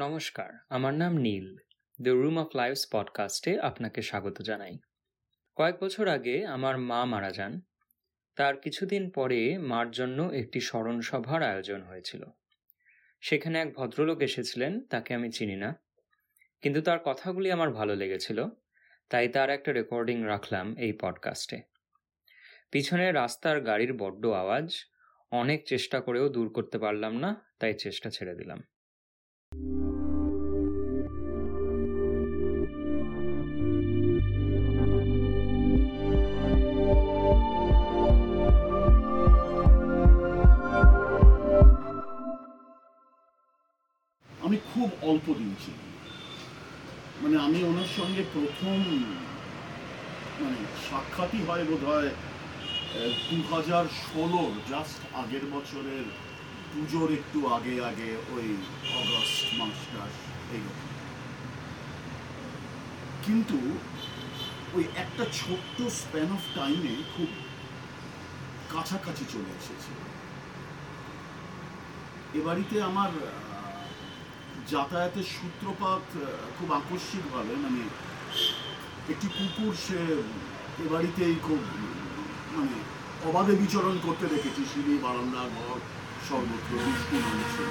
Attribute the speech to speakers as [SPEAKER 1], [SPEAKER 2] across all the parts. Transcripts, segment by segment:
[SPEAKER 1] নমস্কার, আমার নাম Neel. The room of life's পডকাস্টে আপনাকে স্বাগত জানাই। কয়েক বছর আগে আমার মা মারা যান। তার কিছুদিন পরে মার জন্য একটি স্মরণ সভার আয়োজন হয়েছিল। সেখানে এক ভদ্রলোক এসেছিলেন, তাকে আমি চিনি না। কিন্তু তার কথাগুলি আমার ভালো লেগেছিল, তাই তার একটা রেকর্ডিং রাখলাম এই পডকাস্টে। পিছনে রাস্তার গাড়ির বড্ড আওয়াজ, অনেক চেষ্টা করেও দূর করতে পারলাম না, তাই চেষ্টা ছেড়ে দিলাম।
[SPEAKER 2] আমি খুব অল্প দিন ছিলাম। মানে আমি ওনার সঙ্গে প্রথম মানে সাক্ষাৎই হয় বোধ হয় দু হাজার ষোলোর জাস্ট আগের বছরের পুজোর একটু আগে আগে ওই অগস্ট মাসটা এইরকম কিন্তু ওই একটা ছোট্ট স্প্যান অফ টাইমে খুব কাছাকাছি চলে এসেছে। এ বাড়িতে আমার যাতায়াতের সূত্রপাত খুব আকস্মিকভাবে মানে একটি কুকুর সে এ বাড়িতেই খুব মানে অবাধে বিচরণ করতে দেখেছি, সিঁড়ি, বারান্দা, ঘর, সর্বত্র বৃষ্টি মানুষের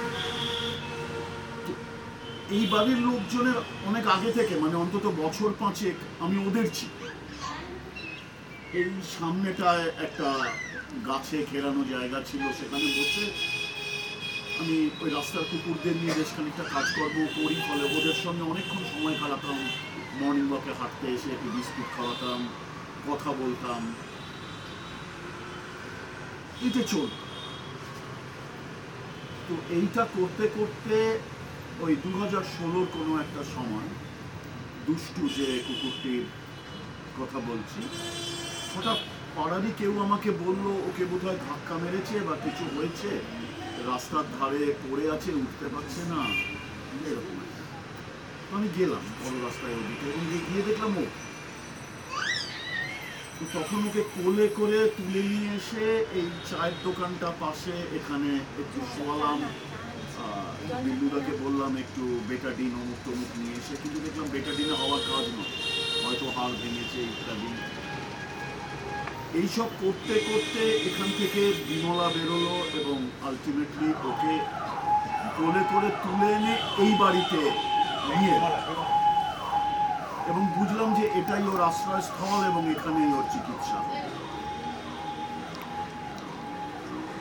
[SPEAKER 2] এই বাড়ির লোকজনের অনেক আগে থেকে মানে অন্তত বছর পাঁচেক আমি ওদের ছিল এই সামনেটায় একটা গাছে ঘেরানো জায়গা ছিল, সেখানে বসে আমি ওই রাস্তার কুকুরদের নিয়ে বেশ খানিকটা কাজকর্ম করি, ফলে ওদের সঙ্গে অনেকক্ষণ সময় কাটাতাম। মর্নিং ওয়াকে হাঁটতে এসে একটু বিস্কুট খাওয়াতাম, কথা বলতাম। এতে চলত তো এইটা করতে করতে ওই দু হাজার ষোলোর কোনো একটা সময় দুষ্টু যে কুকুরটির কথা বলছি, হঠাৎ পাড়ারই কেউ আমাকে বলল, ওকে বোধহয় ধাক্কা মেরেছে বা কিছু হয়েছে? রাস্তার ধারে পড়ে আছে, উঠতে পারছে না। এরকম একটা। আমি গেলাম, বড় রাস্তায় ওদিকে, এবং গিয়ে- দেখলাম ও। তো তখন ওকে কোলে করে তুলে নিয়ে এসে এই চায়ের দোকানটা পাশে এখানে একটু শোয়ালাম। বিল্লুদাকে বললাম, একটু বেটাডিন অমুক টমুক নিয়ে এসে। কিন্তু দেখলাম বেটাডিনে হওয়ার কাজ নয়। হয়তো হাড় ভেঙেছে, ইত্যাদি। এইসব করতে করতে এখান থেকে বিমলা বেরোলো এবং আলটিমেটলি ওকে কোলে করে তুলে এনে এই বাড়িতে নিয়ে এবং বুঝলাম যে এটাই ওর আশ্রয়স্থল এবং এখানেই ওর চিকিৎসা।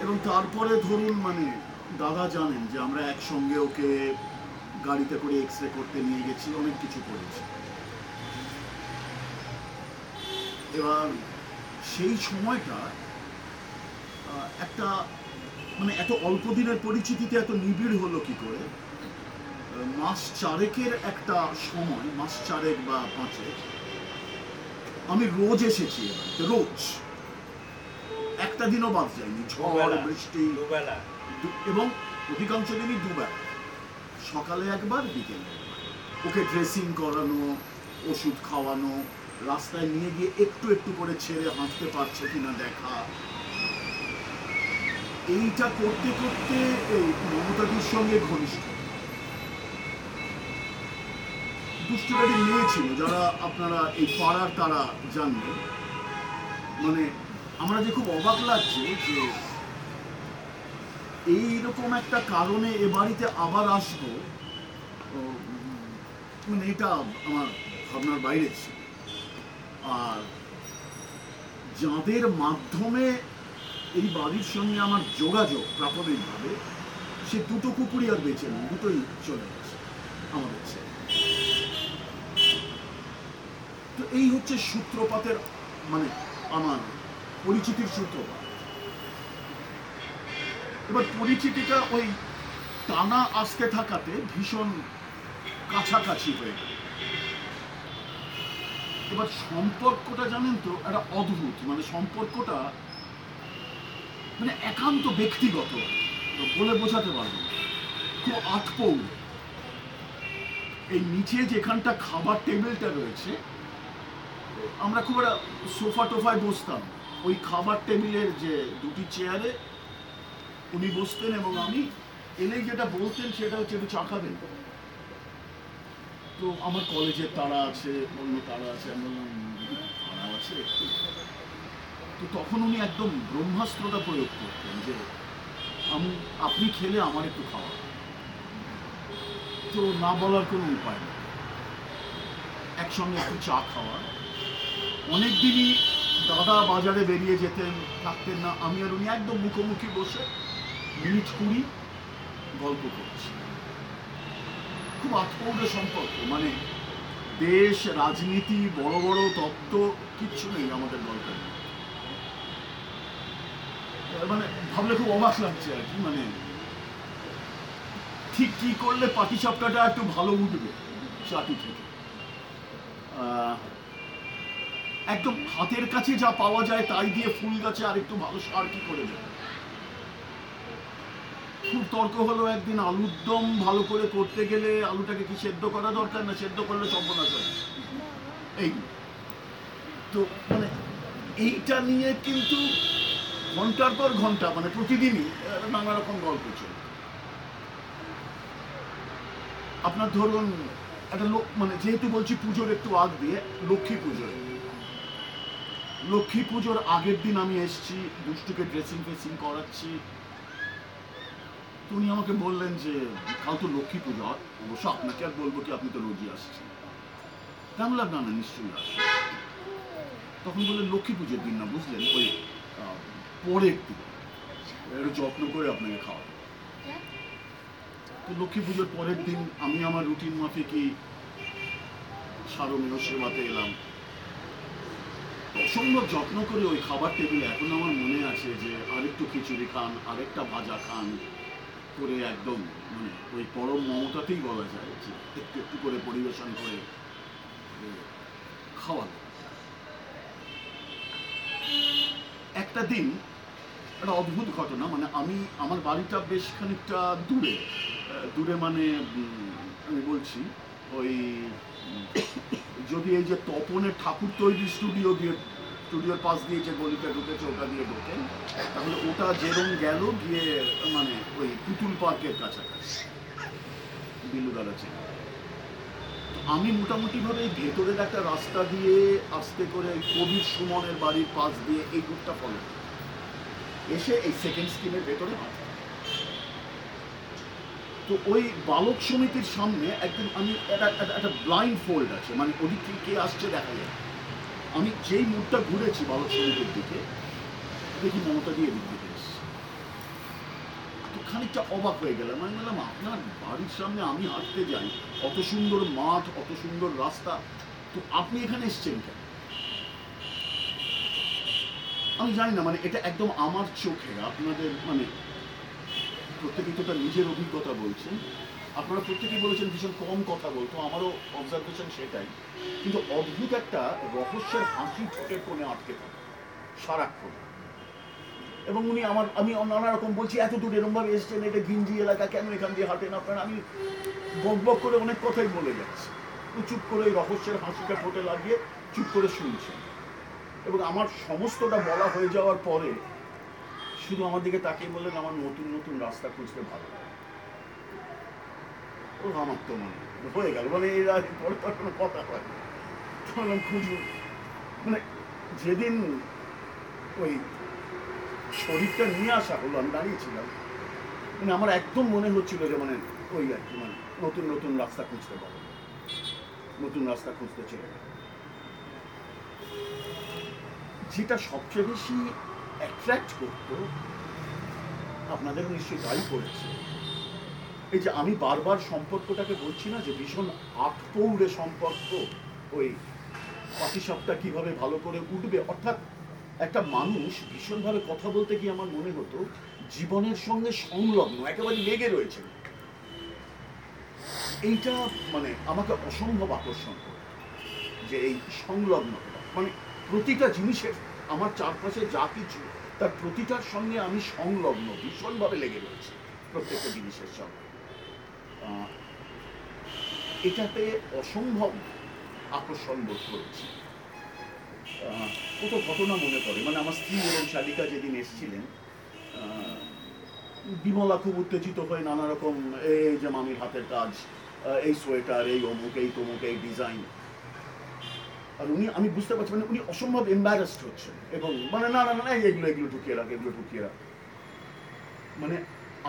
[SPEAKER 2] এবং তারপরে ধরুন মানে দাদা জানেন যে আমরা একসঙ্গে ওকে গাড়িতে করে এক্স রে করতে নিয়ে গেছি, অনেক কিছু করেছি। এবার সেই সময়টা একটা মানে এত অল্প দিনের পরিচিতিতে এত নিবিড় হলো কি করে? মাস চারেকের একটা সময় মাস চারেক বা পাঁচেক আমি রোজ এসেছি রোজ। একটা দিনও বাদ যায়নি ঝড়। বৃষ্টি এবং অধিকাংশ দিনই দুবেলা। সকালে একবার বিকেলে ওকে ড্রেসিং করানো ওষুধ খাওয়ানো রাস্তায় নিয়ে গিয়ে একটু একটু করে ছেড়ে হাঁটতে পারছে কিনা দেখা। এইটা করতে করতে মমতাদির সঙ্গে ঘনিষ্ঠ। দুষ্টুকারী মেয়ে ছিল যারা আপনারা এই পাড়ার তারা জানবেন। মানে আমরা যে খুব অবাক লাগছে যে এইরকম একটা কারণে এ বাড়িতে আবার আসব। মানে এটা আমার ভাবনার বাইরে ছিল। আর যাদের মাধ্যমে এই বাড়ির সঙ্গে আমার যোগাযোগ প্রাথমিকভাবে, সে দুটো কুকুরই আর বেঁচে নেই, দুটোই চলে গেছে আমাদের তো এই হচ্ছে সূত্রপাতের মানে আমার পরিচিতির সূত্রপাত। এবার পরিচিতিটা ওই টানা আসতে থাকাতে ভীষণ কাছাকাছি হয়ে গেল। এবার সম্পর্কটা জানেন তো একটা অদ্ভুত মানে সম্পর্কটা মানে একান্ত ব্যক্তিগত বলে বোঝাতে পারব খুব আটপৌর। এই নিচে যেখানটা খাবার টেবিলটা রয়েছে, আমরা খুব একটা সোফা টোফায় বসতাম। ওই খাবার টেবিলের যে দুটি চেয়ারে উনি বসতেন এবং আমি, এলেই যেটা বলতেন সেটা হচ্ছে একটু চা খাবেন তো আমার কলেজের তারা আছে, অন্য তারা আছে তারা আছে। তো তখন উনি একদম ব্রহ্মাস্ত্রটা প্রয়োগ করতেন যে, আমি, আপনি খেলে আমার একটু খাওয়া। তো না বলার কোনো উপায় নেই। একসঙ্গে একটু চা খাওয়া। অনেক দিনই দাদা বাজারে বেরিয়ে যেতেন, থাকতেন না। আমি আর উনি একদম মুখোমুখি বসে মিনিট কুড়ি গল্প করছি। খুব আত্মৌড়ে সম্পর্ক মানে দেশ, রাজনীতি, বড় বড় তত্ত্ব, কিচ্ছু নেই আমাদের গল্পে। মানে ভাবলে খুব অবাক লাগছে আর কি মানে ঠিক কি করলে পাটিসাপটাটা একটু ভালো উঠবে চাটু থেকে? একদম হাতের কাছে যা পাওয়া যায় তাই দিয়ে ফুল গাছে আর একটু ভালো সার কি করে দেবে? খুব তর্ক হলো একদিন আলুর দম ভালো করে করতে গেলে আলুটাকে কি সেদ্ধ করা দরকার না সেদ্ধ করলে সর্বনাশ এই। তো মানে এইটা নিয়ে কিন্তু ঘণ্টার পর ঘণ্টা মানে প্রতিদিনই নানা রকম গল্প চলে। আপনার ধরুন একটা লোক মানে যেহেতু বলছি পুজোর একটু আগ দিয়ে, লক্ষ্মী পুজোর লক্ষ্মী পুজোর আগের দিন আমি এসছি, দুষ্টুকে ড্রেসিং ফেসিং করাচ্ছি তো উনি আমাকে বললেন যে, কাল তো লক্ষ্মী পুজো, অবশ্য আপনাকে আর বলব কি, আপনি তো রোজই আসছেন। তা আমি না নিশ্চয়ই আসছে তখন বললেন, লক্ষ্মী পুজোর দিন না, বুঝলেন? ওই পরের দিন একটু যত্ন করে আপনাকে খাওয়াবো। তো লক্ষ্মী পুজোর পরের দিন আমি আমার রুটিন মাফিকই সারমেয় সেবাতে এলাম। অসম্ভব যত্ন করে ওই খাবার টেবিলে, এখন আমার মনে আছে যে, আরেকটু খিচুড়ি খান, আরেকটা ভাজা খান করে একদম মানে ওই পরম মমতাতেই বলা যায় যে একটু একটু করে পরিবেশন করে খাওয়ানো। একটা দিন, একটা অদ্ভুত ঘটনা মানে আমি, আমার বাড়িটা বেশ খানিকটা দূরে দূরে মানে আমি বলছি, ওই যদি এই যে তপনের ঠাকুর তৈরি স্টুডিও দিয়ে স্টুডিওর পাশ দিয়ে যে গলিটা ঢুকেছে, ওটা দিয়ে ঢোকেন তাহলে ওটা যেরম গেল, গিয়ে মানে ওই পুতুল পার্কের কাছাকাছি। বিলুদারা চেনে আমি মোটামুটি ভাবে এই ভেতরের একটা রাস্তা দিয়ে আস্তে করে কবির সুমনের বাড়ির পাশ দিয়ে এই রুটটা ফলো এসে এই সেকেন্ড স্কিমের ভেতরে। তো ওই বালক সমিতির সামনে একদম আমি, একটা, একটা- ব্লাইন্ড ফোল্ড আছে। মানে ওদিক থেকে কে আসছে দেখা যায়। আমি যেই মুখটা ঘুরেছি বালক সমিতির দিকে, দেখি মমতা দিয়ে এদিক দিকে তো খানিকটা অবাক হয়ে গেলাম। আমি বললাম, আপনার বাড়ির সামনে আমি হাঁটতে যাই, অত সুন্দর মাঠ, অত সুন্দর রাস্তা, তো আপনি এখানে এসছেন কেন? আমি জানি না মানে এটা একদম আমার চোখে, আপনাদের মানে প্রত্যেকেই তো তার নিজের অভিজ্ঞতা বলছেন। আপনারা প্রত্যেকেই বলেছেন ভীষণ কম কথা বলতো, আমারও অবজারভেশন সেটাই। কিন্তু অদ্ভুত একটা রহস্যের হাসি ঠোঁটের কোণে আটকে থাকে, সারাক্ষণ। এবং উনি আমার, আমি নানা রকম বলছি, এত দূর এরমভাবে এসছেন, এটা গিঞ্জি এলাকা, কেন এখান দিয়ে হাঁটেন আপনারা? আমি বক বক করে অনেক কথাই বলে যাচ্ছি। তো চুপ করে ওই রহস্যের হাসিটা ঠোঁটে লাগিয়ে চুপ করে শুনছেন। এবং আমার সমস্তটা বলা হয়ে যাওয়ার পরে শুধু আমার দিকে তাকিয়ে বললেন, আমার নতুন নতুন রাস্তা খুঁজতে ভালো লাগে। ও আমার তো মনে হয়ে গেল মানে এর পরে তো কোনো কথা হয় না। তো বললাম খুঁজুন মানে যেদিন ওই শরীরটা নিয়ে আসা হলো আমি দাঁড়িয়েছিলাম মানে আমার একদম মনে হচ্ছিল যে মানে ওই আর কি মানে নতুন নতুন রাস্তা খুঁজতে পারব নতুন রাস্তা খুঁজতে চলে যেটা সবচেয়ে বেশি অ্যাট্রাক্ট করতো আপনাদের নিশ্চয়ই তাই করেছে এই যে আমি বারবার সম্পর্কটাকে বলছি না যে ভীষণ আটপৌড়ে সম্পর্ক, ওই পাটিসাপটা কীভাবে ভালো করে উঠবে? অর্থাৎ একটা মানুষ ভীষণভাবে কথা বলতে গিয়ে আমার মনে হতো জীবনের সঙ্গে সংলগ্ন, একেবারে লেগে রয়েছে। এইটা মানে আমাকে অসম্ভব আকর্ষণ করে যে এই সংলগ্নতা মানে প্রতিটা জিনিসের আমার চারপাশে যা কিছু, তার প্রতিটার সঙ্গে আমি সংলগ্ন, ভীষণভাবে লেগে রয়েছে প্রত্যেকটা জিনিসের সঙ্গে। এটাতে অসম্ভব আকর্ষণ বোধ করেছি। কত ঘটনা মনে পড়ে। মানে আমার স্ত্রী এবং শালিকা যেদিন এসেছিলেন বিমলা খুব উত্তেজিত হয়ে নানা রকম এই যে মামির হাতের কাজ এই সোয়েটার, এই অমুক, এই তমুক, এই ডিজাইন। আর উনি, আমি বুঝতে পারছি মানে উনি অসম্ভব এম্বারাসড হচ্ছেন এবং মানে না না না এগুলো এগুলো ঢুকিয়ে রাখ, এগুলো ঢুকিয়ে রাখ। মানে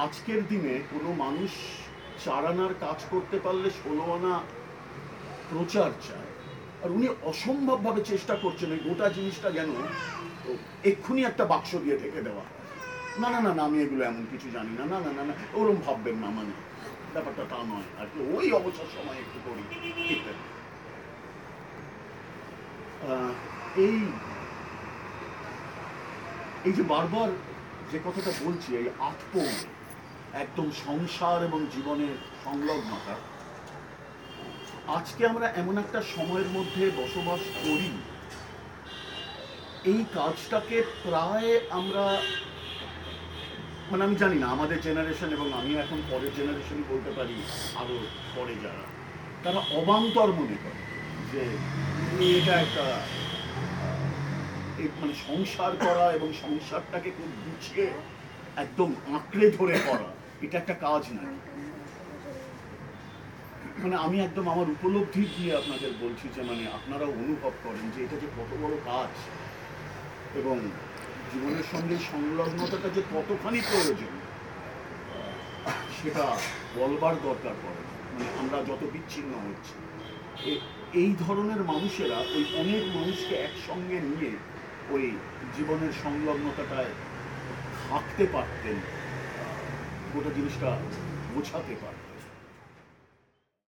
[SPEAKER 2] আজকের দিনে কোনো মানুষ চার আনার কাজ করতে পারলে ষোলো আনা প্রচার চায়। আর উনি অসম্ভবভাবে চেষ্টা করছেন এই গোটা জিনিসটা যেন এক্ষুনি একটা বাক্স দিয়ে ঢেকে দেওয়া। না না না না, আমি এগুলো এমন কিছু জানি না। না না না না, ওরম ভাববেন না মানে ব্যাপারটা তা নয়। আর কি ওই অবসর সময় একটু করি। এই এই যে বারবার যে কথাটা বলছি, এই আটপৌর একদম সংসার এবং জীবনের সংলগ্নতা। আজকে আমরা এমন একটা সময়ের মধ্যে বসবাস করি। এই কাজটাকে প্রায় আমরা মানে আমি জানি না, আমাদের জেনারেশন এবং আমি এখন পরের জেনারেশন বলতে পারি, আরও পরে যারা। তারা অবান্তর মনে করে যে এটা একটা মানে সংসার করা এবং সংসারটাকে খুব গুছিয়ে একদম আঁকড়ে ধরে করা। এটা একটা কাজ না। মানে আমি একদম আমার উপলব্ধি দিয়ে আপনাদের বলছি যে মানে আপনারা অনুভব করেন যে এটা যে কত বড় কাজ এবং জীবনের সঙ্গে সংলগ্নতাটা যে কতখানি প্রয়োজন, সেটা বলবার দরকার পড়ে মানে আমরা যত বিচ্ছিন্ন হচ্ছি এই ধরনের মানুষেরা ওই অনেক মানুষকে একসঙ্গে নিয়ে ওই জীবনের সংলগ্নতাটায় থাকতে পারতেন। গোটা জিনিসটা বোঝাতে পারতেন